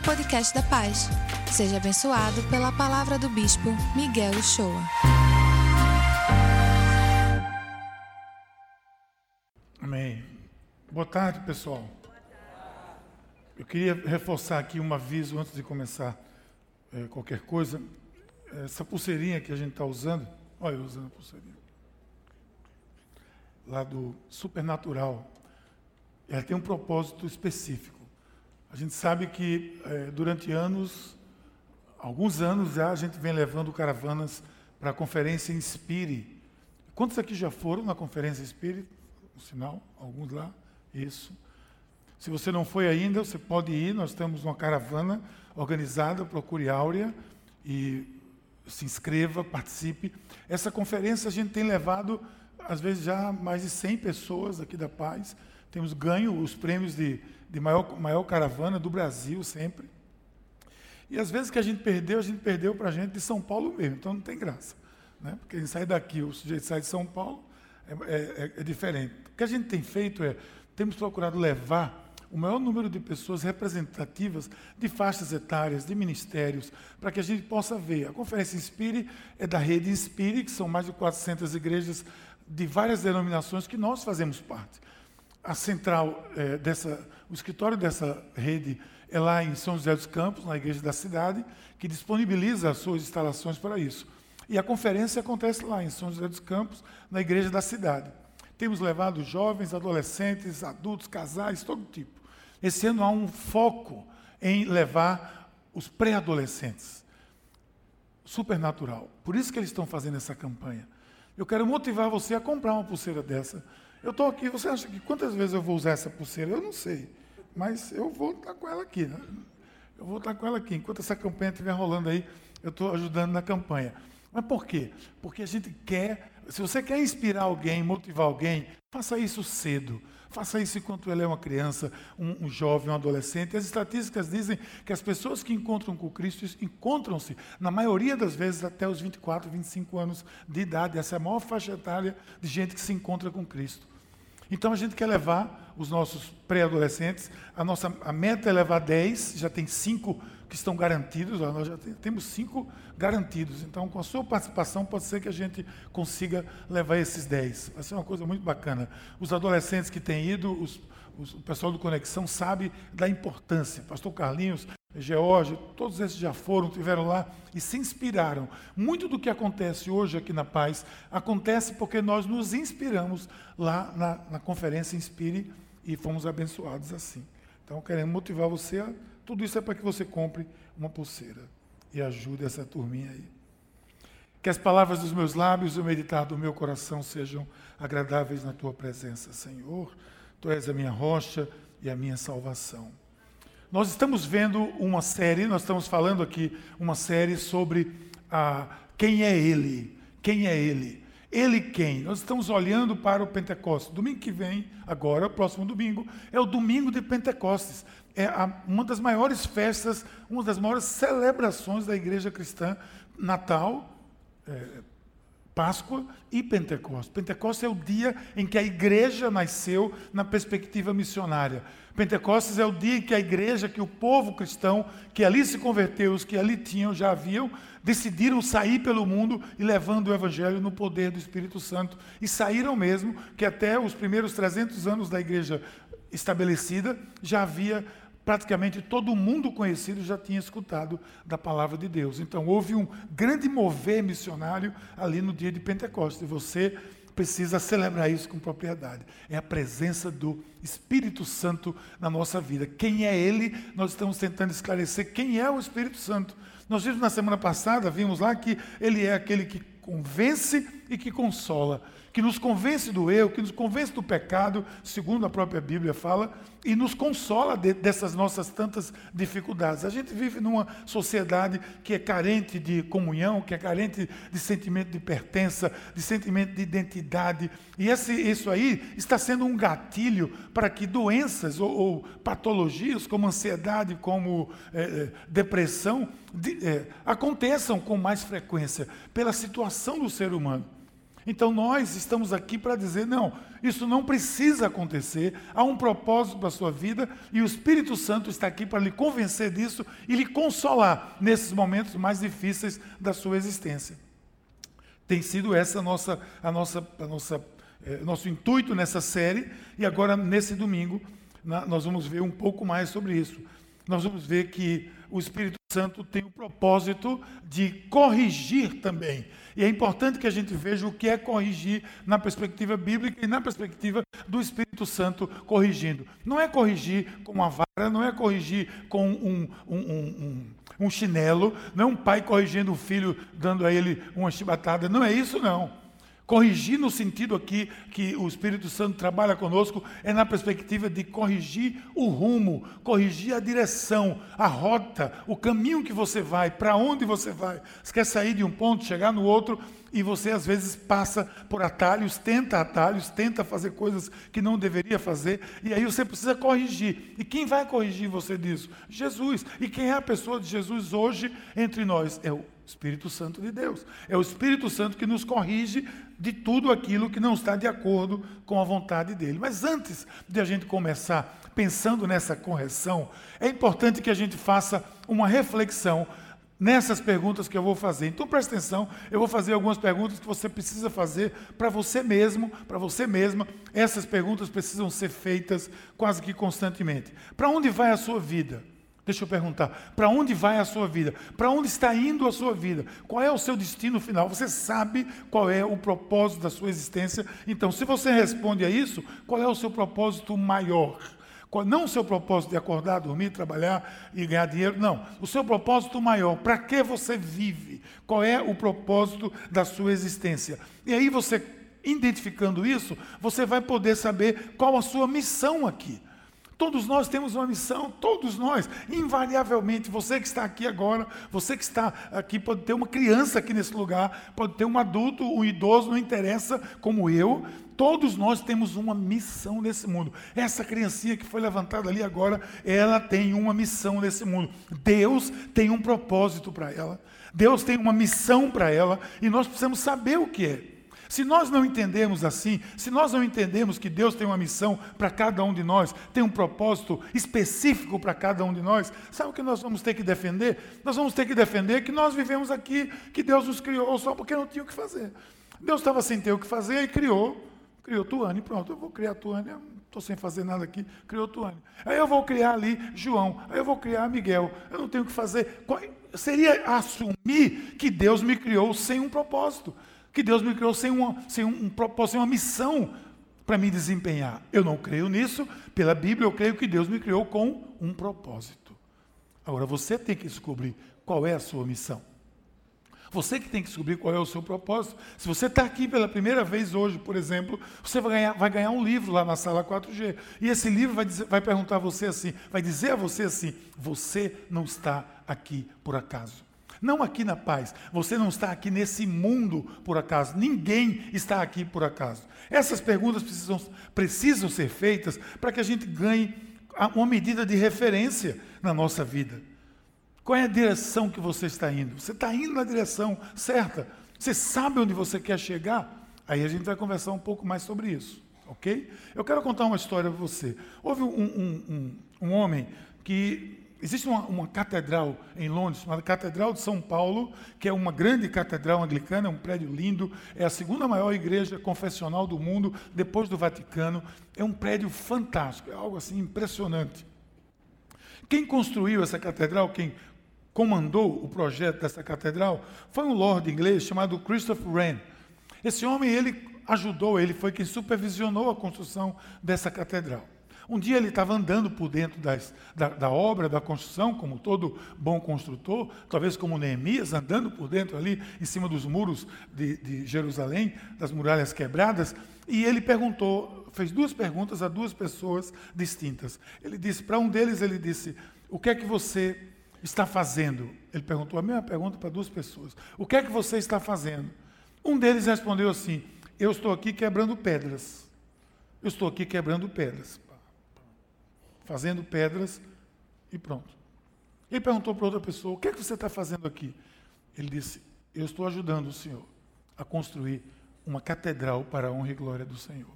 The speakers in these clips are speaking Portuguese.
podcast da Paz. Seja abençoado pela palavra do Bispo Miguel Uchoa. Amém. Boa tarde, pessoal. Eu queria reforçar aqui um aviso antes de começar é, qualquer coisa. Essa pulseirinha que a gente está usando, olha eu usando a pulseirinha, lá do Supernatural, ela tem um propósito específico. A gente sabe que é, durante anos, alguns anos já, a gente vem levando caravanas para a conferência Inspire. Quantos aqui já foram na conferência Inspire? Um sinal, alguns lá. Isso. Se você não foi ainda, você pode ir. Nós temos uma caravana organizada, procure Áurea e se inscreva, participe. Essa conferência a gente tem levado, às vezes, já mais de 100 pessoas aqui da Paz. Temos ganho os prêmios de, de maior, maior caravana do Brasil sempre. E às vezes que a gente perdeu, a gente perdeu para a gente de São Paulo mesmo, então não tem graça. Né? Porque a gente sai daqui, o sujeito sai de São Paulo, é, é, é diferente. O que a gente tem feito é, temos procurado levar o maior número de pessoas representativas de faixas etárias, de ministérios, para que a gente possa ver. A Conferência Inspire é da rede Inspire, que são mais de 400 igrejas de várias denominações que nós fazemos parte. A central é, dessa, o escritório dessa rede é lá em São José dos Campos, na igreja da cidade, que disponibiliza as suas instalações para isso. E a conferência acontece lá em São José dos Campos, na igreja da cidade. Temos levado jovens, adolescentes, adultos, casais, todo tipo. Esse ano há um foco em levar os pré-adolescentes. Supernatural. Por isso que eles estão fazendo essa campanha. Eu quero motivar você a comprar uma pulseira dessa. Eu estou aqui, você acha que quantas vezes eu vou usar essa pulseira? Eu não sei. Mas eu vou estar com ela aqui. Né? Eu vou estar com ela aqui. Enquanto essa campanha estiver rolando aí, eu estou ajudando na campanha. Mas por quê? Porque a gente quer, se você quer inspirar alguém, motivar alguém, faça isso cedo. Faça isso enquanto ele é uma criança, um, um jovem, um adolescente. As estatísticas dizem que as pessoas que encontram com Cristo encontram-se, na maioria das vezes, até os 24, 25 anos de idade. Essa é a maior faixa etária de gente que se encontra com Cristo. Então a gente quer levar os nossos pré-adolescentes, a nossa a meta é levar 10, já tem 5 que estão garantidos, nós já temos cinco garantidos. Então, com a sua participação, pode ser que a gente consiga levar esses 10. Vai ser uma coisa muito bacana. Os adolescentes que têm ido, os, os, o pessoal do Conexão sabe da importância. Pastor Carlinhos, George, todos esses já foram, tiveram lá e se inspiraram. Muito do que acontece hoje aqui na Paz acontece porque nós nos inspiramos lá na, na conferência Inspire e fomos abençoados assim. Então, queremos motivar você a tudo isso é para que você compre uma pulseira e ajude essa turminha aí. Que as palavras dos meus lábios e o meditar do meu coração sejam agradáveis na tua presença, Senhor. Tu és a minha rocha e a minha salvação. Nós estamos vendo uma série, nós estamos falando aqui uma série sobre a, quem é Ele. Quem é Ele? Ele quem? Nós estamos olhando para o Pentecostes. Domingo que vem, agora, próximo domingo, é o domingo de Pentecostes é a, uma das maiores festas, uma das maiores celebrações da igreja cristã, Natal, é, Páscoa e Pentecostes. Pentecostes é o dia em que a igreja nasceu na perspectiva missionária. Pentecostes é o dia em que a igreja, que o povo cristão, que ali se converteu, os que ali tinham, já haviam, decidiram sair pelo mundo e levando o evangelho no poder do Espírito Santo. E saíram mesmo, que até os primeiros 300 anos da igreja estabelecida, já havia praticamente todo mundo conhecido já tinha escutado da palavra de Deus. Então houve um grande mover missionário ali no dia de Pentecostes. E você precisa celebrar isso com propriedade. É a presença do Espírito Santo na nossa vida. Quem é Ele? Nós estamos tentando esclarecer quem é o Espírito Santo. Nós vimos na semana passada, vimos lá que Ele é aquele que convence e que consola que nos convence do erro, que nos convence do pecado, segundo a própria Bíblia fala, e nos consola de, dessas nossas tantas dificuldades. A gente vive numa sociedade que é carente de comunhão, que é carente de sentimento de pertença, de sentimento de identidade, e esse, isso aí está sendo um gatilho para que doenças ou, ou patologias como ansiedade, como é, depressão, de, é, aconteçam com mais frequência pela situação do ser humano. Então nós estamos aqui para dizer: não, isso não precisa acontecer, há um propósito para a sua vida e o Espírito Santo está aqui para lhe convencer disso e lhe consolar nesses momentos mais difíceis da sua existência. Tem sido essa a nossa, a nossa, a nossa, eh, nosso intuito nessa série e agora nesse domingo na, nós vamos ver um pouco mais sobre isso. Nós vamos ver que o Espírito Santo tem o propósito de corrigir também. E é importante que a gente veja o que é corrigir na perspectiva bíblica e na perspectiva do Espírito Santo corrigindo. Não é corrigir com uma vara, não é corrigir com um, um, um, um chinelo, não é um pai corrigindo o filho, dando a ele uma chibatada. Não é isso, não. Corrigir no sentido aqui que o Espírito Santo trabalha conosco é na perspectiva de corrigir o rumo, corrigir a direção, a rota, o caminho que você vai, para onde você vai. Você quer sair de um ponto, chegar no outro, e você às vezes passa por atalhos, tenta atalhos, tenta fazer coisas que não deveria fazer, e aí você precisa corrigir. E quem vai corrigir você disso? Jesus. E quem é a pessoa de Jesus hoje entre nós? É o Espírito Santo de Deus. É o Espírito Santo que nos corrige de tudo aquilo que não está de acordo com a vontade dele. Mas antes de a gente começar pensando nessa correção, é importante que a gente faça uma reflexão nessas perguntas que eu vou fazer. Então preste atenção, eu vou fazer algumas perguntas que você precisa fazer para você mesmo, para você mesma. Essas perguntas precisam ser feitas quase que constantemente. Para onde vai a sua vida? Deixa eu perguntar: para onde vai a sua vida? Para onde está indo a sua vida? Qual é o seu destino final? Você sabe qual é o propósito da sua existência? Então, se você responde a isso, qual é o seu propósito maior? Não o seu propósito de acordar, dormir, trabalhar e ganhar dinheiro, não. O seu propósito maior, para que você vive? Qual é o propósito da sua existência? E aí você, identificando isso, você vai poder saber qual a sua missão aqui. Todos nós temos uma missão, todos nós, invariavelmente. Você que está aqui agora, você que está aqui, pode ter uma criança aqui nesse lugar, pode ter um adulto, um idoso, não interessa, como eu. Todos nós temos uma missão nesse mundo. Essa criancinha que foi levantada ali agora, ela tem uma missão nesse mundo. Deus tem um propósito para ela. Deus tem uma missão para ela e nós precisamos saber o que é. Se nós não entendemos assim, se nós não entendemos que Deus tem uma missão para cada um de nós, tem um propósito específico para cada um de nós, sabe o que nós vamos ter que defender? Nós vamos ter que defender que nós vivemos aqui, que Deus nos criou só porque não tinha o que fazer. Deus estava sem ter o que fazer e criou, criou Tuane, pronto, eu vou criar Tuane, estou sem fazer nada aqui, criou Tuane. Aí eu vou criar ali João, aí eu vou criar Miguel, eu não tenho o que fazer. Seria assumir que Deus me criou sem um propósito que Deus me criou sem, uma, sem um, sem uma missão para me desempenhar. Eu não creio nisso, pela Bíblia eu creio que Deus me criou com um propósito. Agora você tem que descobrir qual é a sua missão. Você que tem que descobrir qual é o seu propósito. Se você está aqui pela primeira vez hoje, por exemplo, você vai ganhar, vai ganhar, um livro lá na sala 4G. E esse livro vai, dizer, vai perguntar a você assim, vai dizer a você assim: você não está aqui por acaso. Não aqui na paz. Você não está aqui nesse mundo por acaso. Ninguém está aqui por acaso. Essas perguntas precisam, precisam ser feitas para que a gente ganhe uma medida de referência na nossa vida. Qual é a direção que você está indo? Você está indo na direção certa? Você sabe onde você quer chegar? Aí a gente vai conversar um pouco mais sobre isso, ok? Eu quero contar uma história para você. Houve um, um, um, um homem que Existe uma, uma, catedral em Londres, chamada Catedral de São Paulo, que é uma grande catedral anglicana, é um prédio lindo, é a segunda maior igreja confessional do mundo, depois do Vaticano. É um prédio fantástico, é algo assim impressionante. Quem construiu essa catedral, quem comandou o projeto dessa catedral, foi um lord inglês chamado Christopher Wren. Esse homem, ele ajudou, ele foi quem supervisionou a construção dessa catedral. Um dia ele estava andando por dentro das, da, da, obra, da construção, como todo bom construtor, talvez como Neemias, andando por dentro ali, em cima dos muros de, de Jerusalém, das muralhas quebradas, e ele perguntou, fez duas perguntas a duas pessoas distintas. Ele disse, para um deles, ele disse: O que é que você está fazendo? Ele perguntou a mesma pergunta para duas pessoas: O que é que você está fazendo? Um deles respondeu assim: Eu estou aqui quebrando pedras. Eu estou aqui quebrando pedras fazendo pedras e pronto. Ele perguntou para outra pessoa: O que é que você está fazendo aqui? Ele disse: Eu estou ajudando o senhor a construir uma catedral para a honra e glória do Senhor.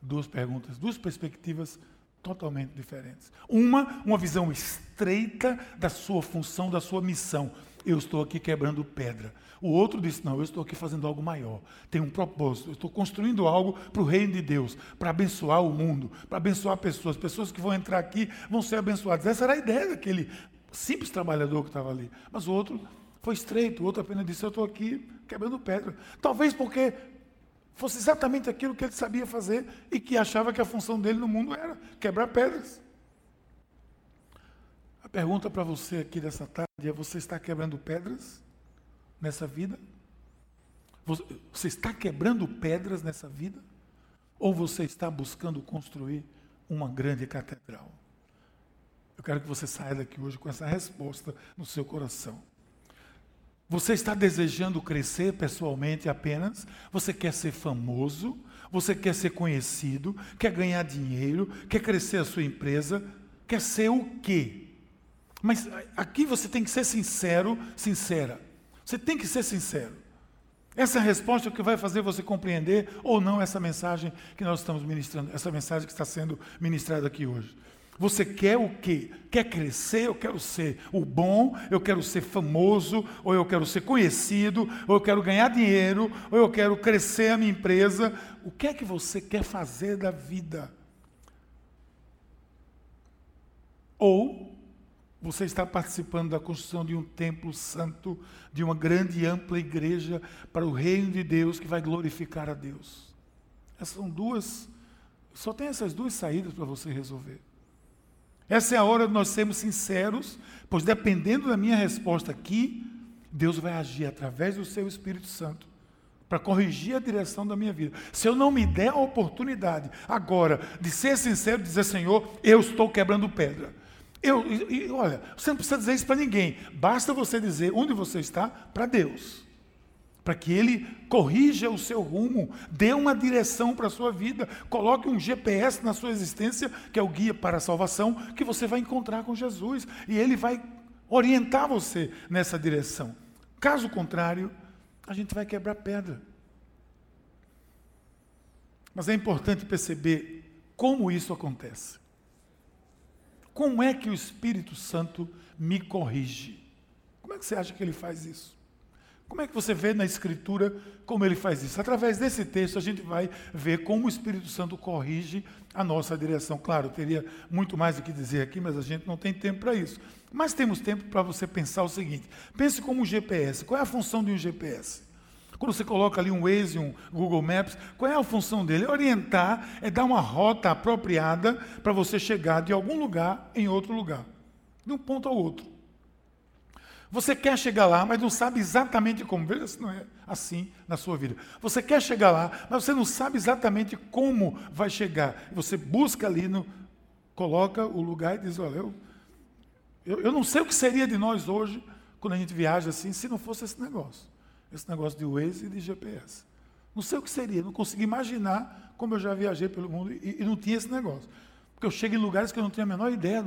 Duas perguntas, duas perspectivas totalmente diferentes. Uma, uma visão estreita da sua função, da sua missão. Eu estou aqui quebrando pedra. O outro disse: Não, eu estou aqui fazendo algo maior. Tem um propósito. Eu estou construindo algo para o reino de Deus, para abençoar o mundo, para abençoar pessoas. Pessoas que vão entrar aqui vão ser abençoadas. Essa era a ideia daquele simples trabalhador que estava ali. Mas o outro foi estreito. O outro apenas disse: Eu estou aqui quebrando pedra. Talvez porque fosse exatamente aquilo que ele sabia fazer e que achava que a função dele no mundo era quebrar pedras. A pergunta para você aqui dessa tarde é: você está quebrando pedras nessa vida? Você está quebrando pedras nessa vida? Ou você está buscando construir uma grande catedral? Eu quero que você saia daqui hoje com essa resposta no seu coração. Você está desejando crescer pessoalmente apenas? Você quer ser famoso? Você quer ser conhecido? Quer ganhar dinheiro? Quer crescer a sua empresa? Quer ser o quê? Mas aqui você tem que ser sincero, sincera. Você tem que ser sincero. Essa resposta é o que vai fazer você compreender ou não essa mensagem que nós estamos ministrando, essa mensagem que está sendo ministrada aqui hoje. Você quer o quê? Quer crescer? Eu quero ser o bom, eu quero ser famoso, ou eu quero ser conhecido, ou eu quero ganhar dinheiro, ou eu quero crescer a minha empresa. O que é que você quer fazer da vida? Ou você está participando da construção de um templo santo, de uma grande e ampla igreja para o reino de Deus que vai glorificar a Deus. Essas são duas, só tem essas duas saídas para você resolver. Essa é a hora de nós sermos sinceros, pois dependendo da minha resposta aqui, Deus vai agir através do seu Espírito Santo para corrigir a direção da minha vida. Se eu não me der a oportunidade agora de ser sincero, dizer, Senhor, eu estou quebrando pedra. Eu, e, e, olha, você não precisa dizer isso para ninguém. Basta você dizer onde você está para Deus para que ele corrija o seu rumo, dê uma direção para a sua vida, coloque um GPS na sua existência, que é o guia para a salvação, que você vai encontrar com Jesus, e ele vai orientar você nessa direção. Caso contrário, a gente vai quebrar pedra. Mas é importante perceber como isso acontece. Como é que o Espírito Santo me corrige? Como é que você acha que ele faz isso? Como é que você vê na Escritura como ele faz isso? Através desse texto a gente vai ver como o Espírito Santo corrige a nossa direção. Claro, teria muito mais o que dizer aqui, mas a gente não tem tempo para isso. Mas temos tempo para você pensar o seguinte: pense como um GPS. Qual é a função de um GPS? Quando você coloca ali um Waze, um Google Maps, qual é a função dele? É orientar, é dar uma rota apropriada para você chegar de algum lugar em outro lugar, de um ponto ao outro. Você quer chegar lá, mas não sabe exatamente como. Veja se não é assim na sua vida. Você quer chegar lá, mas você não sabe exatamente como vai chegar. Você busca ali, no, coloca o lugar e diz: Olha, eu, eu, eu não sei o que seria de nós hoje, quando a gente viaja assim, se não fosse esse negócio. Esse negócio de Waze e de GPS. Não sei o que seria, não consigo imaginar como eu já viajei pelo mundo e, e não tinha esse negócio. Porque eu chego em lugares que eu não tenho a menor ideia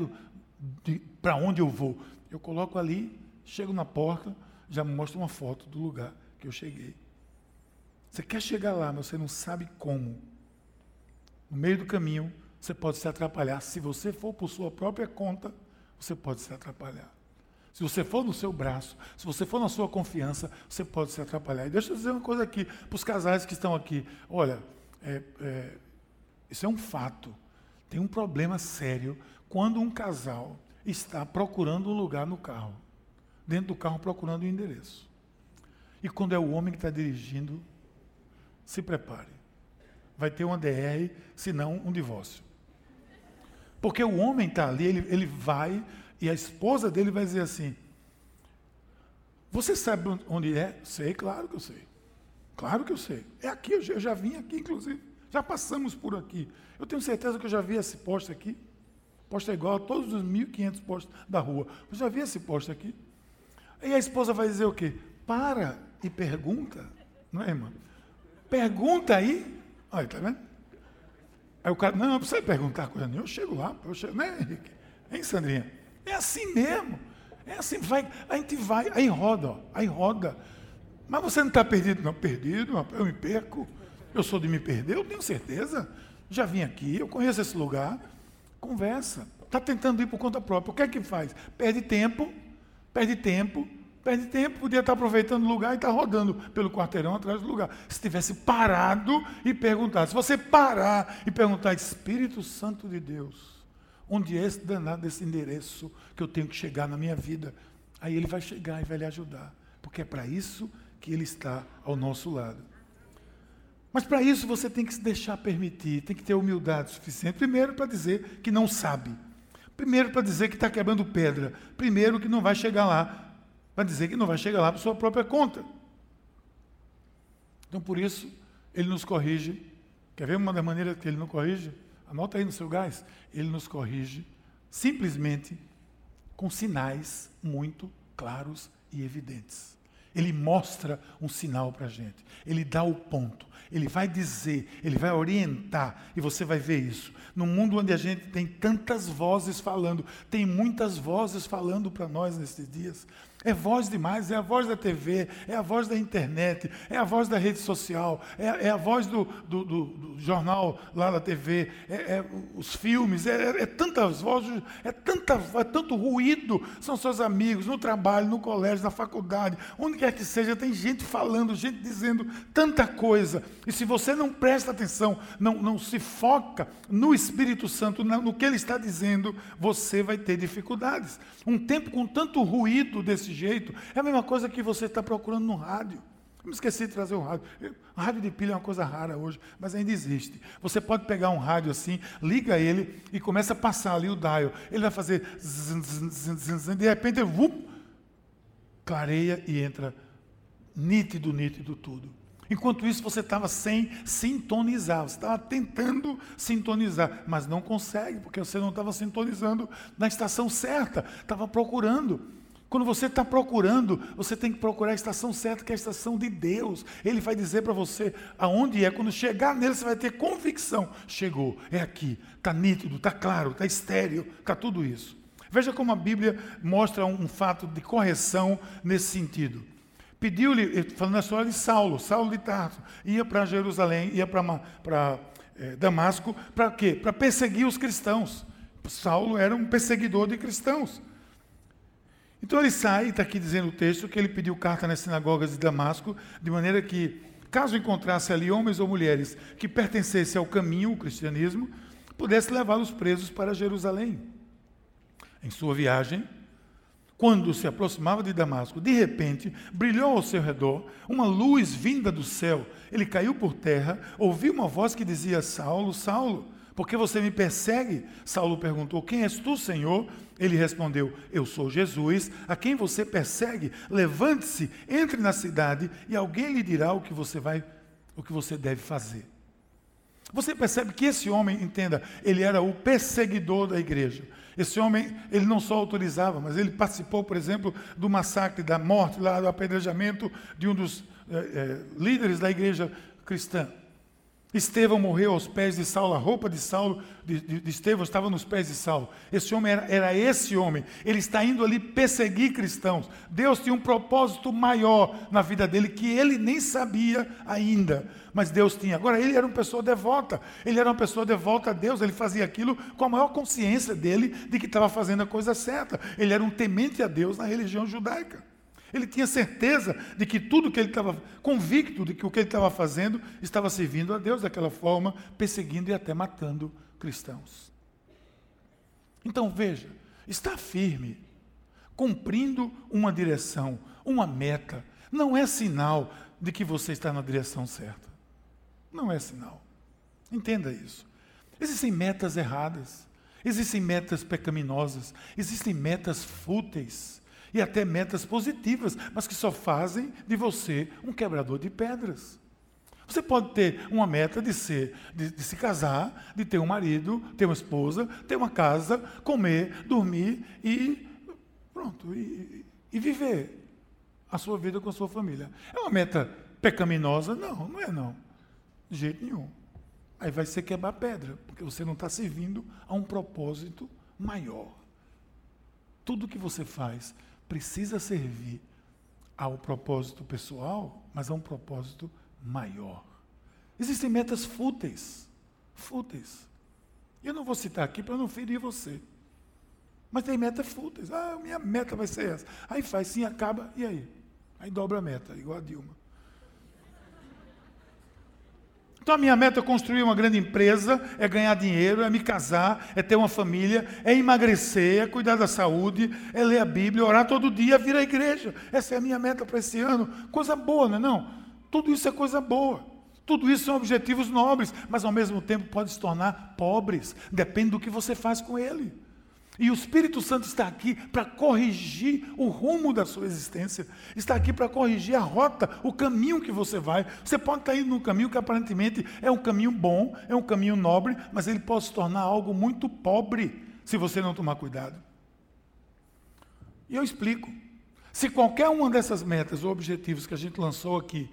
para onde eu vou. Eu coloco ali Chego na porta, já mostra uma foto do lugar que eu cheguei. Você quer chegar lá, mas você não sabe como. No meio do caminho, você pode se atrapalhar. Se você for por sua própria conta, você pode se atrapalhar. Se você for no seu braço, se você for na sua confiança, você pode se atrapalhar. E deixa eu dizer uma coisa aqui, para os casais que estão aqui. Olha, é, é, isso é um fato. Tem um problema sério quando um casal está procurando um lugar no carro dentro do carro procurando o endereço. E quando é o homem que está dirigindo, se prepare. Vai ter uma DR, se não um divórcio. Porque o homem está ali, ele, ele vai, e a esposa dele vai dizer assim: Você sabe onde é? Sei, claro que eu sei. Claro que eu sei. É aqui, eu já, vim aqui, inclusive. Já passamos por aqui. Eu tenho certeza que eu já vi esse posto aqui. Posto é igual a todos os 1.500 postos da rua. Eu já vi esse posto aqui. E a esposa vai dizer o quê? Para e pergunta. Não é, irmã? Pergunta aí. Olha, tá vendo? Aí o cara, não, não precisa perguntar coisa nenhuma, eu chego lá, eu chego, né, Henrique? Hein, Sandrinha? É assim mesmo. É assim, vai, a gente vai, aí roda, ó, aí roda. Mas você não está perdido? Não, perdido, eu me perco. Eu sou de me perder, eu tenho certeza. Já vim aqui, eu conheço esse lugar. Conversa. Está tentando ir por conta própria. O que é que faz? Perde tempo, perde tempo, perde tempo. Podia estar aproveitando o lugar e estar rodando pelo quarteirão atrás do lugar. Se tivesse parado e perguntado. Se você parar e perguntar, Espírito Santo de Deus, onde é esse danado desse endereço que eu tenho que chegar na minha vida? Aí ele vai chegar e vai lhe ajudar. Porque é para isso que ele está ao nosso lado. Mas para isso você tem que se deixar permitir, tem que ter humildade suficiente. Primeiro, para dizer que não sabe. Primeiro, para dizer que está quebrando pedra. Primeiro, que não vai chegar lá. Para dizer que não vai chegar lá por sua própria conta. Então, por isso, ele nos corrige. Quer ver uma das maneiras que ele não corrige? Anota aí no seu gás. Ele nos corrige simplesmente com sinais muito claros e evidentes. Ele mostra um sinal para a gente. Ele dá o ponto. Ele vai dizer, ele vai orientar, e você vai ver isso. No mundo onde a gente tem tantas vozes falando, tem muitas vozes falando para nós nesses dias. É voz demais, é a voz da TV, é a voz da internet, é a voz da rede social, é, é a voz do, do, do, do, jornal lá da TV, é, é os filmes, é, é, tantas vozes, é, tanta, é tanto ruído, são seus amigos, no trabalho, no colégio, na faculdade, onde quer que seja, tem gente falando, gente dizendo tanta coisa. E se você não presta atenção, não, não se foca no Espírito Santo, no que ele está dizendo, você vai ter dificuldades. Um tempo com tanto ruído desse desse jeito, é a mesma coisa que você está procurando no rádio. Eu me esqueci de trazer o rádio. O rádio de pilha é uma coisa rara hoje, mas ainda existe. Você pode pegar um rádio assim, liga ele e começa a passar ali o dial. Ele vai fazer de repente ele clareia e entra nítido, nítido tudo. Enquanto isso, você estava sem sintonizar, você estava tentando sintonizar, mas não consegue, porque você não estava sintonizando na estação certa, estava procurando. Quando você está procurando, você tem que procurar a estação certa, que é a estação de Deus. Ele vai dizer para você aonde é. Quando chegar nele, você vai ter convicção. Chegou, é aqui, está nítido, está claro, está estéreo, está tudo isso. Veja como a Bíblia mostra um, fato de correção nesse sentido. Pediu-lhe, falando na história de Saulo, Saulo de Tarso, ia para Jerusalém, ia para é, Damasco, para quê? Para perseguir os cristãos. Saulo era um perseguidor de cristãos. Então ele sai, está aqui dizendo o texto, que ele pediu carta nas sinagogas de Damasco, de maneira que, caso encontrasse ali homens ou mulheres que pertencessem ao caminho, o cristianismo, pudesse levá-los presos para Jerusalém. Em sua viagem, quando se aproximava de Damasco, de repente brilhou ao seu redor uma luz vinda do céu. Ele caiu por terra, ouviu uma voz que dizia: Saulo, Saulo, por que você me persegue? Saulo perguntou: Quem és tu, Senhor? Ele respondeu: Eu sou Jesus, a quem você persegue. Levante-se, entre na cidade e alguém lhe dirá o que você vai, o que você deve fazer. Você percebe que esse homem, entenda, ele era o perseguidor da igreja. Esse homem, ele não só autorizava, mas ele participou, por exemplo, do massacre, da morte, lá do apedrejamento de um dos é, é, líderes da igreja cristã. Estevão morreu aos pés de Saulo, a roupa de Saulo, de, de, de Estevão estava nos pés de Saulo. Esse homem era, era, esse homem. Ele está indo ali perseguir cristãos. Deus tinha um propósito maior na vida dele que ele nem sabia ainda, mas Deus tinha. Agora ele era uma pessoa devota. Ele era uma pessoa devota a Deus. Ele fazia aquilo com a maior consciência dele de que estava fazendo a coisa certa. Ele era um temente a Deus na religião judaica. Ele tinha certeza de que tudo que ele estava, convicto de que o que ele estava fazendo estava servindo a Deus daquela forma, perseguindo e até matando cristãos. Então veja, está firme, cumprindo uma direção, uma meta, não é sinal de que você está na direção certa. Não é sinal. Entenda isso. Existem metas erradas, existem metas pecaminosas, existem metas fúteis e até metas positivas, mas que só fazem de você um quebrador de pedras. Você pode ter uma meta de ser, de, de, se casar, de ter um marido, ter uma esposa, ter uma casa, comer, dormir e pronto, e, e viver a sua vida com a sua família. É uma meta pecaminosa? Não, não é não. De jeito nenhum. Aí vai ser quebrar pedra, porque você não está servindo a um propósito maior. Tudo que você faz precisa servir há o propósito pessoal, mas há um propósito maior. Existem metas fúteis, fúteis. Eu não vou citar aqui para não ferir você. Mas tem metas fúteis. Ah, minha meta vai ser essa. Aí faz sim, acaba, e aí? Aí dobra a meta, igual a Dilma. Então a minha meta é construir uma grande empresa, é ganhar dinheiro, é me casar, é ter uma família, é emagrecer, é cuidar da saúde, é ler a Bíblia, orar todo dia, vir à igreja. Essa é a minha meta para esse ano. Coisa boa, não é não? Tudo isso é coisa boa. Tudo isso são objetivos nobres, mas ao mesmo tempo pode se tornar pobres. Depende do que você faz com ele. E o Espírito Santo está aqui para corrigir o rumo da sua existência, está aqui para corrigir a rota, o caminho que você vai. Você pode estar indo num caminho que aparentemente é um caminho bom, é um caminho nobre, mas ele pode se tornar algo muito pobre se você não tomar cuidado. E eu explico. Se qualquer uma dessas metas ou objetivos que a gente lançou aqui,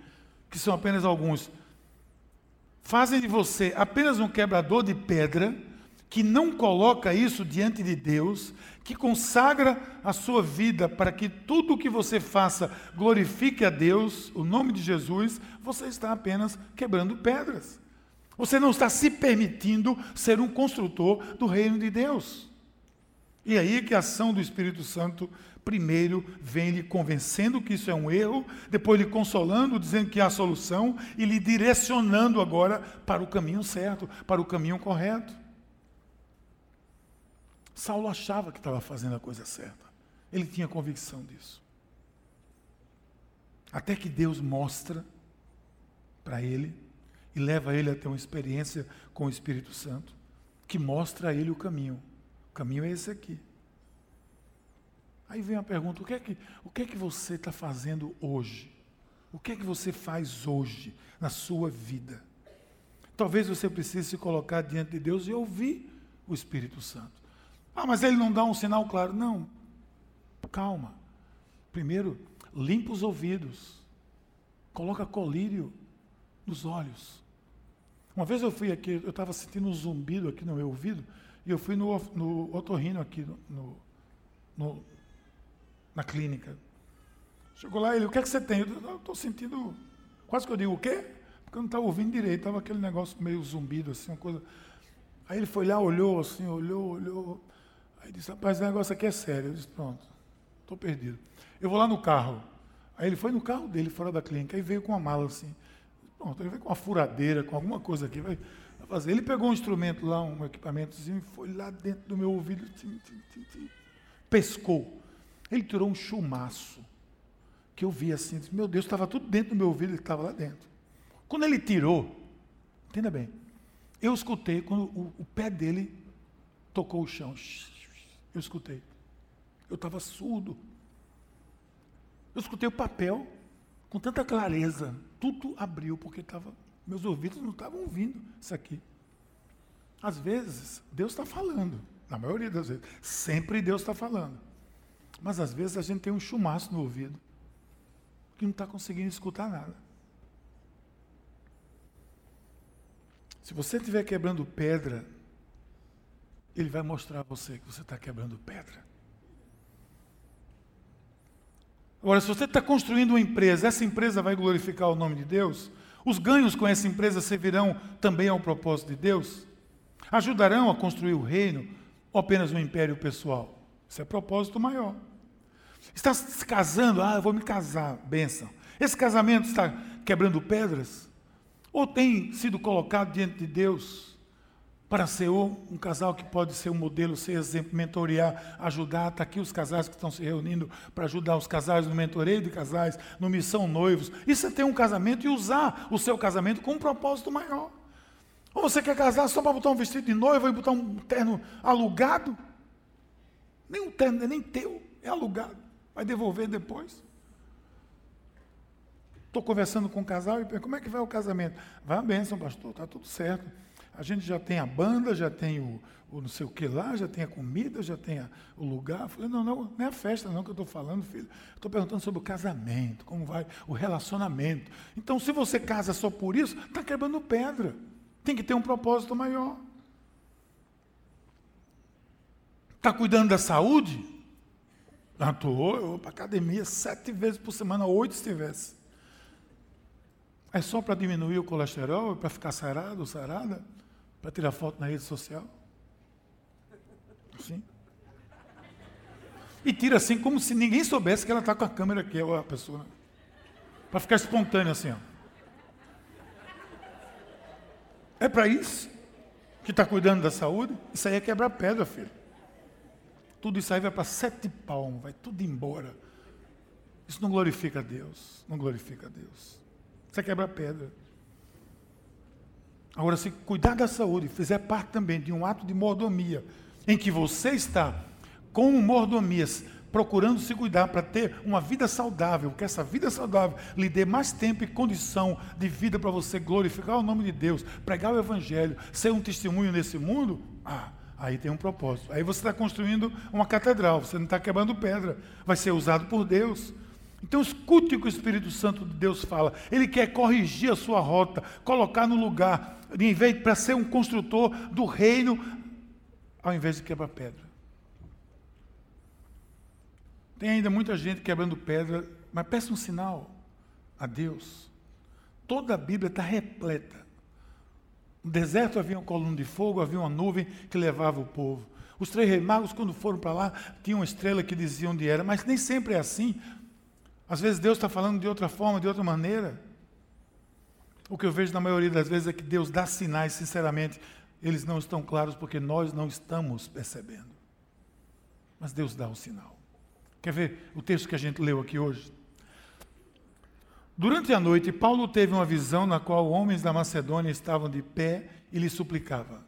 que são apenas alguns, fazem de você apenas um quebrador de pedra, que não coloca isso diante de Deus, que consagra a sua vida para que tudo o que você faça glorifique a Deus, o nome de Jesus, você está apenas quebrando pedras. Você não está se permitindo ser um construtor do reino de Deus. E aí que a ação do Espírito Santo primeiro vem lhe convencendo que isso é um erro, depois lhe consolando, dizendo que há solução e lhe direcionando agora para o caminho certo, para o caminho correto. Saulo achava que estava fazendo a coisa certa. Ele tinha convicção disso. Até que Deus mostra para ele e leva ele a ter uma experiência com o Espírito Santo, que mostra a ele o caminho. O caminho é esse aqui. Aí vem a pergunta: o que é que, o que, é que você está fazendo hoje? O que é que você faz hoje na sua vida? Talvez você precise se colocar diante de Deus e ouvir o Espírito Santo. Ah, mas ele não dá um sinal claro. Não. Calma. Primeiro, limpa os ouvidos. Coloca colírio nos olhos. Uma vez eu fui aqui, eu estava sentindo um zumbido aqui no meu ouvido, e eu fui no, no otorrino aqui no, no, na clínica. Chegou lá, ele, o que é que você tem? Eu estou sentindo, quase que eu digo, o quê? Porque eu não estava ouvindo direito, estava aquele negócio meio zumbido, assim, uma coisa. Aí ele foi lá, olhou assim, olhou, olhou. Aí disse, rapaz, o negócio aqui é sério. Eu disse, pronto, estou perdido. Eu vou lá no carro. Aí ele foi no carro dele, fora da clínica, e veio com uma mala assim. Pronto, ele veio com uma furadeira, com alguma coisa aqui. Vai fazer. Ele pegou um instrumento lá, um equipamentozinho, e foi lá dentro do meu ouvido, tim, tim, tim, pescou. Ele tirou um chumaço, que eu vi assim, disse, meu Deus, estava tudo dentro do meu ouvido, ele estava lá dentro. Quando ele tirou, entenda bem, eu escutei quando o, o pé dele tocou o chão. Eu escutei. Eu estava surdo. Eu escutei o papel com tanta clareza. Tudo abriu, porque tava, meus ouvidos não estavam ouvindo isso aqui. Às vezes, Deus está falando. Na maioria das vezes. Sempre Deus está falando. Mas às vezes a gente tem um chumaço no ouvido que não está conseguindo escutar nada. Se você estiver quebrando pedra ele vai mostrar a você que você está quebrando pedra. Agora, se você está construindo uma empresa, essa empresa vai glorificar o nome de Deus? Os ganhos com essa empresa servirão também ao propósito de Deus? Ajudarão a construir o reino ou apenas um império pessoal? Isso é propósito maior. Está se casando, ah, eu vou me casar, benção. Esse casamento está quebrando pedras? Ou tem sido colocado diante de Deus para ser um casal que pode ser um modelo, ser exemplo, mentorear, ajudar. Está aqui os casais que estão se reunindo para ajudar os casais no mentoreio de casais, no Missão Noivos. Isso é ter um casamento e usar o seu casamento com um propósito maior. Ou você quer casar só para botar um vestido de noiva e botar um terno alugado? Nem um terno, nem teu, é alugado. Vai devolver depois. Estou conversando com um casal e pergunto, como é que vai o casamento? Vai a bênção, pastor, está tudo certo. A gente já tem a banda, já tem o, o não sei o que lá, já tem a comida, já tem a, o lugar. Eu falei, não, não, não é a festa não que eu estou falando, filho. Estou perguntando sobre o casamento, como vai o relacionamento. Então, se você casa só por isso, está quebrando pedra. Tem que ter um propósito maior. Está cuidando da saúde? Toa, eu vou para academia sete vezes por semana, oito se tivesse. É só para diminuir o colesterol, para ficar sarado, sarada, para tirar foto na rede social? Assim? E tira assim como se ninguém soubesse que ela está com a câmera aqui, a pessoa. Para ficar espontâneo assim, ó. É para isso que está cuidando da saúde? Isso aí é quebrar pedra, filho. Tudo isso aí vai para sete palmos, vai tudo embora. Isso não glorifica a Deus. Não glorifica a Deus. Isso é quebrar pedra. Agora, se cuidar da saúde fizer parte também de um ato de mordomia, em que você está com mordomias, procurando se cuidar para ter uma vida saudável, que essa vida saudável lhe dê mais tempo e condição de vida para você glorificar o nome de Deus, pregar o Evangelho, ser um testemunho nesse mundo, ah, Aí tem um propósito. Aí você está construindo uma catedral, você não está quebrando pedra, vai ser usado por Deus. Então escute o que o Espírito Santo de Deus fala. Ele quer corrigir a sua rota, colocar no lugar, em vez para ser um construtor do reino, ao invés de quebrar pedra. Tem ainda muita gente quebrando pedra, mas peça um sinal a Deus. Toda a Bíblia está repleta no deserto havia uma coluna de fogo, havia uma nuvem que levava o povo. Os três reis magos, quando foram para lá, tinham uma estrela que dizia onde era, mas nem sempre é assim. Às vezes Deus está falando de outra forma, de outra maneira. O que eu vejo na maioria das vezes é que Deus dá sinais, sinceramente, eles não estão claros porque nós não estamos percebendo. Mas Deus dá o sinal. Quer ver o texto que a gente leu aqui hoje? Durante a noite, Paulo teve uma visão na qual homens da Macedônia estavam de pé e lhe suplicavam: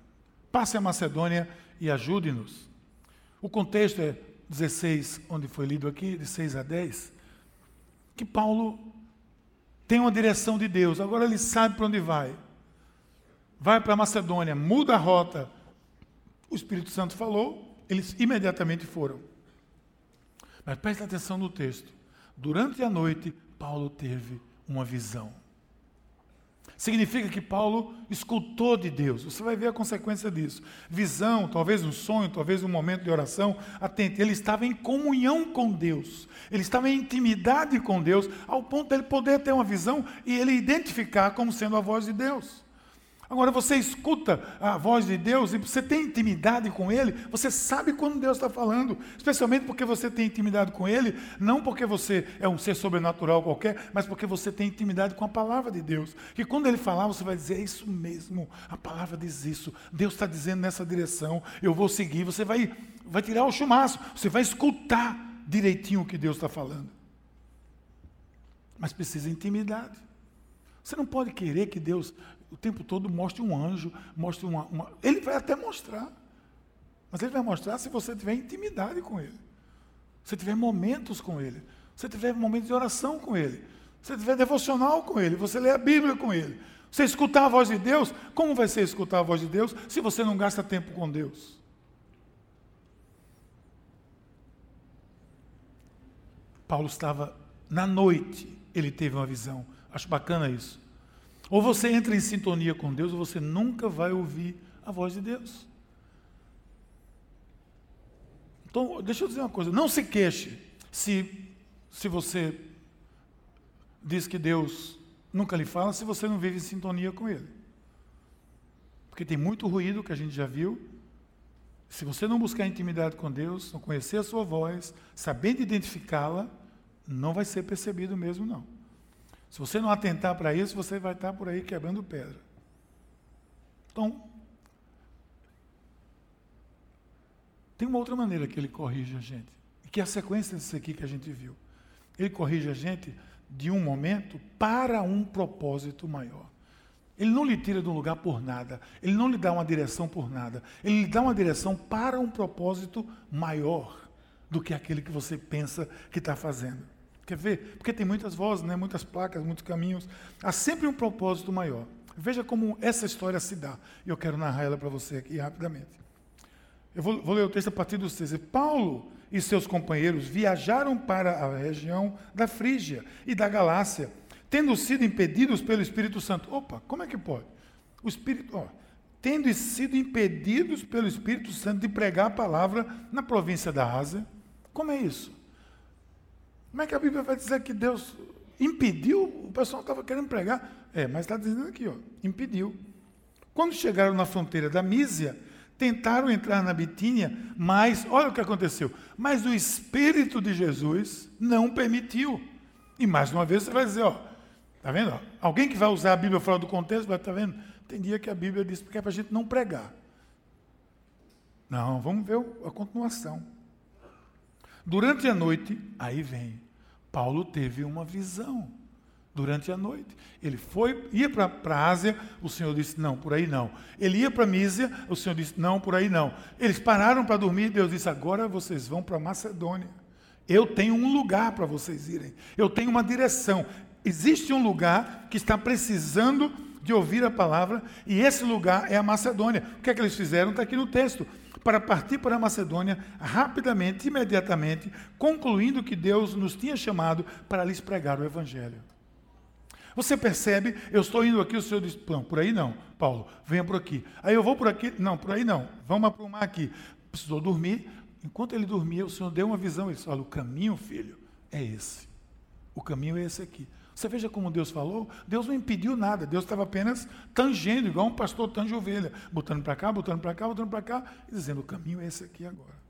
Passe a Macedônia e ajude-nos. O contexto é 16, onde foi lido aqui, de 6 a 10, que Paulo tem uma direção de Deus, agora ele sabe para onde vai. Vai para Macedônia, muda a rota. O Espírito Santo falou, eles imediatamente foram. Mas preste atenção no texto. Durante a noite, Paulo teve uma visão. Significa que Paulo escutou de Deus. Você vai ver a consequência disso. Visão, talvez um sonho, talvez um momento de oração. Atente, ele estava em comunhão com Deus. Ele estava em intimidade com Deus, ao ponto de ele poder ter uma visão e ele identificar como sendo a voz de Deus. Agora você escuta a voz de Deus e você tem intimidade com Ele, você sabe quando Deus está falando, especialmente porque você tem intimidade com Ele, não porque você é um ser sobrenatural qualquer, mas porque você tem intimidade com a palavra de Deus. Que quando Ele falar, você vai dizer: é isso mesmo, a palavra diz isso, Deus está dizendo nessa direção, eu vou seguir. Você vai, vai tirar o chumaço, você vai escutar direitinho o que Deus está falando. Mas precisa intimidade. Você não pode querer que Deus o tempo todo mostre um anjo, mostre uma, uma. Ele vai até mostrar. Mas ele vai mostrar se você tiver intimidade com ele. Se tiver momentos com ele. Se tiver momentos de oração com ele. Se tiver devocional com ele. Você lê a Bíblia com ele. Você escutar a voz de Deus. Como vai ser escutar a voz de Deus se você não gasta tempo com Deus? Paulo estava na noite, ele teve uma visão. Acho bacana isso. Ou você entra em sintonia com Deus, ou você nunca vai ouvir a voz de Deus. Então, deixa eu dizer uma coisa: não se queixe se, se você diz que Deus nunca lhe fala, se você não vive em sintonia com Ele. Porque tem muito ruído que a gente já viu. Se você não buscar intimidade com Deus, não conhecer a sua voz, sabendo identificá-la, não vai ser percebido mesmo, não. Se você não atentar para isso, você vai estar por aí quebrando pedra. Então, tem uma outra maneira que ele corrige a gente, que é a sequência disso aqui que a gente viu. Ele corrige a gente de um momento para um propósito maior. Ele não lhe tira de um lugar por nada, ele não lhe dá uma direção por nada, ele lhe dá uma direção para um propósito maior do que aquele que você pensa que está fazendo. Quer ver? Porque tem muitas vozes, né? muitas placas, muitos caminhos. Há sempre um propósito maior. Veja como essa história se dá. E eu quero narrar ela para você aqui rapidamente. Eu vou, vou, ler o texto a partir do 6. Paulo e seus companheiros viajaram para a região da Frígia e da Galácia, tendo sido impedidos pelo Espírito Santo. Opa, como é que pode? O Espírito, ó, tendo sido impedidos pelo Espírito Santo de pregar a palavra na província da Ásia. Como é isso? Como é que a Bíblia vai dizer que Deus impediu? O pessoal estava querendo pregar. É, mas está dizendo aqui, ó, impediu. Quando chegaram na fronteira da Mísia, tentaram entrar na Bitínia, mas olha o que aconteceu. Mas o Espírito de Jesus não permitiu. E mais uma vez você vai dizer, ó, tá vendo? Alguém que vai usar a Bíblia fora do contexto vai estar tá vendo? Tem dia que a Bíblia diz que é para a gente não pregar. Não, vamos ver a continuação. Durante a noite, aí vem, Paulo teve uma visão durante a noite. Ele foi, ia para a Ásia, o Senhor disse, não, por aí não. Ele ia para Mísia, o Senhor disse, não, por aí não. Eles pararam para dormir, Deus disse, agora vocês vão para Macedônia. Eu tenho um lugar para vocês irem. Eu tenho uma direção. Existe um lugar que está precisando de ouvir a palavra, e esse lugar é a Macedônia. O que é que eles fizeram? Está aqui no texto para partir para a Macedônia rapidamente, imediatamente, concluindo que Deus nos tinha chamado para lhes pregar o Evangelho. Você percebe, eu estou indo aqui, o Senhor diz, não, por aí não, Paulo, venha por aqui. Aí eu vou por aqui, não, por aí não, vamos aprumar aqui. Precisou dormir, enquanto ele dormia, o Senhor deu uma visão, ele disse, olha, o caminho, filho, é esse. O caminho é esse aqui. Você veja como Deus falou, Deus não impediu nada, Deus estava apenas tangendo, igual um pastor tange ovelha, botando para cá, botando para cá, botando para cá, e dizendo: o caminho é esse aqui agora.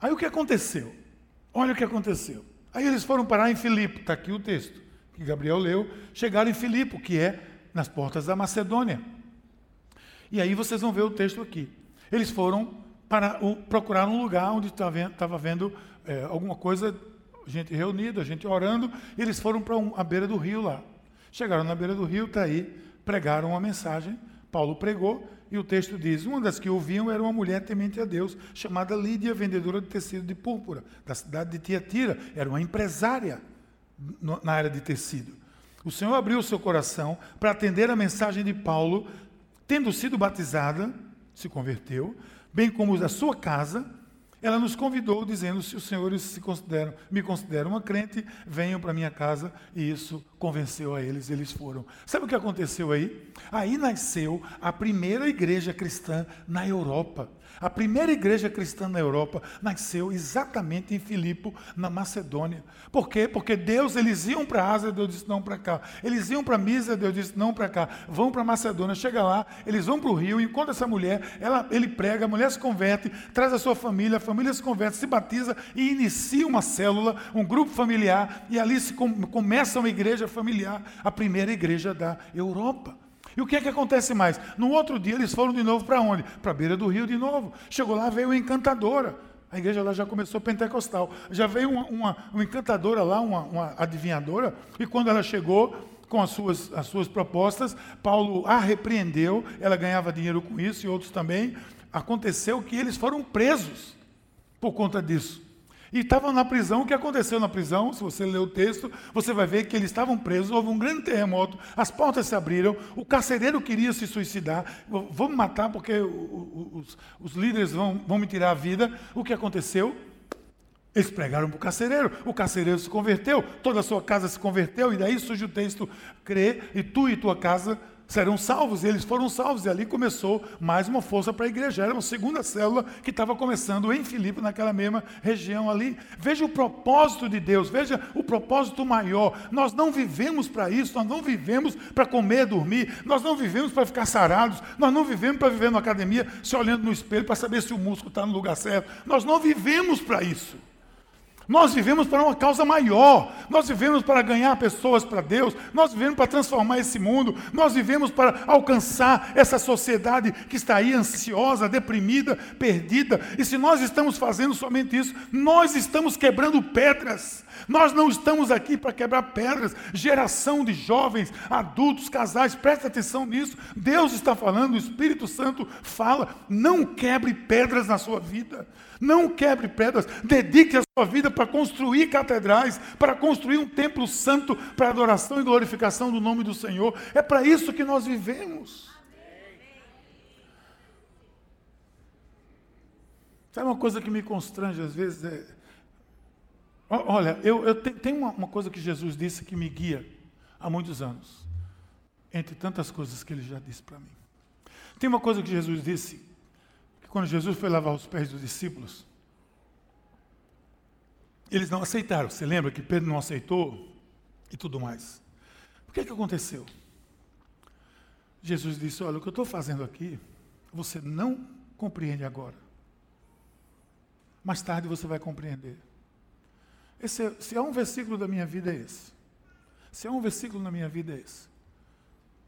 Aí o que aconteceu? Olha o que aconteceu. Aí eles foram parar em Filipe, está aqui o texto que Gabriel leu, chegaram em Filipe, que é nas portas da Macedônia. E aí vocês vão ver o texto aqui. Eles foram para procurar um lugar onde estava vendo é, alguma coisa gente reunida, gente orando, eles foram para um, a beira do rio lá. Chegaram na beira do rio, está aí, pregaram uma mensagem, Paulo pregou, e o texto diz: Uma das que ouviam era uma mulher temente a Deus, chamada Lídia, vendedora de tecido de púrpura, da cidade de Tiatira, era uma empresária na área de tecido. O Senhor abriu o seu coração para atender a mensagem de Paulo, tendo sido batizada, se converteu, bem como da sua casa, ela nos convidou dizendo: se os senhores se consideram, me consideram uma crente, venham para minha casa. E isso convenceu a eles, eles foram. Sabe o que aconteceu aí? Aí nasceu a primeira igreja cristã na Europa. A primeira igreja cristã na Europa nasceu exatamente em Filipe, na Macedônia. Por quê? Porque Deus, eles iam para a Ásia, Deus disse não para cá. Eles iam para Mísia, Deus disse não para cá. Vão para Macedônia, chega lá, eles vão para o rio, enquanto essa mulher, ela, ele prega, a mulher se converte, traz a sua família, a família se converte, se batiza e inicia uma célula, um grupo familiar, e ali se com, começa uma igreja familiar, a primeira igreja da Europa. E o que é que acontece mais? No outro dia eles foram de novo para onde? Para a beira do rio de novo. Chegou lá, veio uma encantadora. A igreja lá já começou pentecostal. Já veio uma, uma, uma encantadora lá, uma, uma, adivinhadora, e quando ela chegou com as suas, as suas propostas, Paulo a repreendeu, ela ganhava dinheiro com isso e outros também. Aconteceu que eles foram presos por conta disso. E estavam na prisão. O que aconteceu na prisão? Se você ler o texto, você vai ver que eles estavam presos. Houve um grande terremoto, as portas se abriram. O carcereiro queria se suicidar. Vamos matar porque os, os líderes vão, vão me tirar a vida. O que aconteceu? Eles pregaram para o carcereiro, o carcereiro se converteu, toda a sua casa se converteu, e daí surge o texto: crê, e tu e tua casa serão salvos. E eles foram salvos. E ali começou mais uma força para a igreja. Era uma segunda célula que estava começando em Filipe, naquela mesma região ali. Veja o propósito de Deus, veja o propósito maior. Nós não vivemos para isso, nós não vivemos para comer, dormir, nós não vivemos para ficar sarados, nós não vivemos para viver na academia se olhando no espelho para saber se o músculo está no lugar certo. Nós não vivemos para isso. Nós vivemos para uma causa maior. Nós vivemos para ganhar pessoas para Deus. Nós vivemos para transformar esse mundo. Nós vivemos para alcançar essa sociedade que está aí ansiosa, deprimida, perdida. E se nós estamos fazendo somente isso, nós estamos quebrando pedras. Nós não estamos aqui para quebrar pedras. Geração de jovens, adultos, casais, presta atenção nisso. Deus está falando, o Espírito Santo fala. Não quebre pedras na sua vida. Não quebre pedras, dedique a sua vida para construir catedrais, para construir um templo santo para adoração e glorificação do nome do Senhor. É para isso que nós vivemos. Sabe uma coisa que me constrange às vezes? É... Olha, eu, eu tenho uma, uma coisa que Jesus disse que me guia há muitos anos, entre tantas coisas que ele já disse para mim. Tem uma coisa que Jesus disse quando Jesus foi lavar os pés dos discípulos, Eles não aceitaram. Você lembra que Pedro não aceitou e tudo mais? O que, é que aconteceu? Jesus disse: Olha, o que eu estou fazendo aqui, você não compreende agora. Mais tarde você vai compreender. Esse, se há um versículo da minha vida é esse. Se há um versículo na minha vida é esse.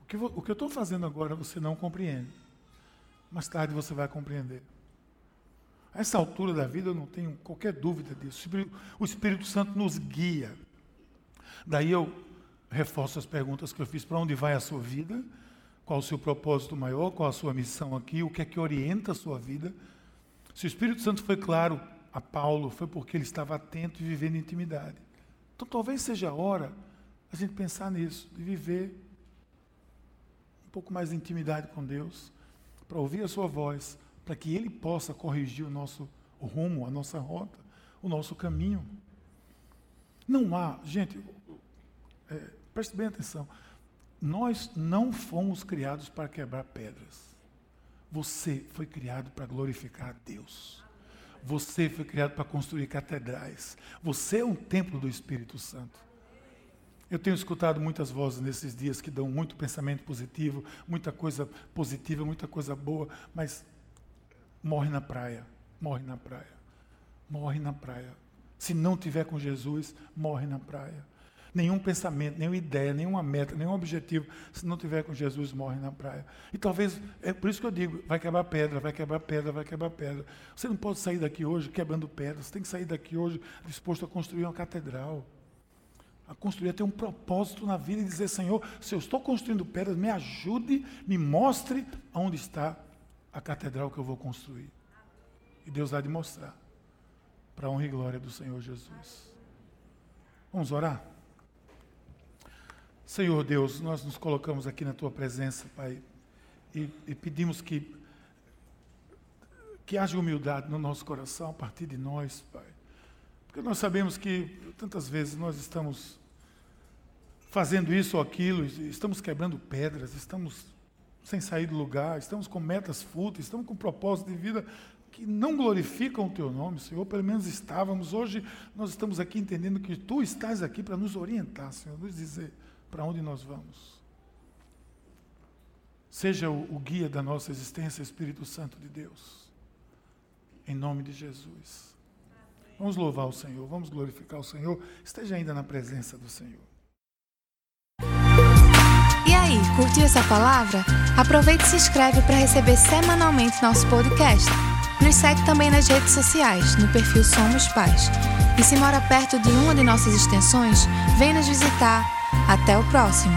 O que, o que eu estou fazendo agora você não compreende. Mais tarde você vai compreender. A essa altura da vida eu não tenho qualquer dúvida disso. O Espírito Santo nos guia. Daí eu reforço as perguntas que eu fiz: para onde vai a sua vida? Qual o seu propósito maior? Qual a sua missão aqui? O que é que orienta a sua vida? Se o Espírito Santo foi claro a Paulo, foi porque ele estava atento e vivendo intimidade. Então talvez seja a hora a gente pensar nisso, de viver um pouco mais de intimidade com Deus, para ouvir a sua voz, para que Ele possa corrigir o nosso rumo, a nossa rota, o nosso caminho. Não há, gente, é, preste bem atenção, nós não fomos criados para quebrar pedras. Você foi criado para glorificar a Deus. Você foi criado para construir catedrais. Você é um templo do Espírito Santo. Eu tenho escutado muitas vozes nesses dias que dão muito pensamento positivo, muita coisa positiva, muita coisa boa, mas morre na praia, morre na praia, morre na praia. Se não tiver com Jesus, morre na praia. Nenhum pensamento, nenhuma ideia, nenhuma meta, nenhum objetivo, se não tiver com Jesus, morre na praia. E talvez, é por isso que eu digo, vai quebrar pedra, vai quebrar pedra, vai quebrar pedra. Você não pode sair daqui hoje quebrando pedras, você tem que sair daqui hoje disposto a construir uma catedral. A construir, a ter um propósito na vida e dizer, Senhor, se eu estou construindo pedras, me ajude, me mostre onde está a catedral que eu vou construir. E Deus há de mostrar, para a honra e glória do Senhor Jesus. Vamos orar? Senhor Deus, nós nos colocamos aqui na tua presença, Pai, e, e pedimos que, que haja humildade no nosso coração a partir de nós, Pai. Porque nós sabemos que tantas vezes nós estamos fazendo isso ou aquilo, estamos quebrando pedras, estamos sem sair do lugar, estamos com metas fúteis, estamos com propósito de vida que não glorificam o teu nome, Senhor. Pelo menos estávamos. Hoje nós estamos aqui entendendo que tu estás aqui para nos orientar, Senhor, nos dizer para onde nós vamos. Seja o, o, guia da nossa existência, Espírito Santo de Deus. Em nome de Jesus. Vamos louvar o Senhor, vamos glorificar o Senhor. Esteja ainda na presença do Senhor. Aí, curtiu essa palavra? Aproveite e se inscreve para receber semanalmente nosso podcast. Nos segue também nas redes sociais, no perfil Somos Pais. E se mora perto de uma de nossas extensões, vem nos visitar até o próximo!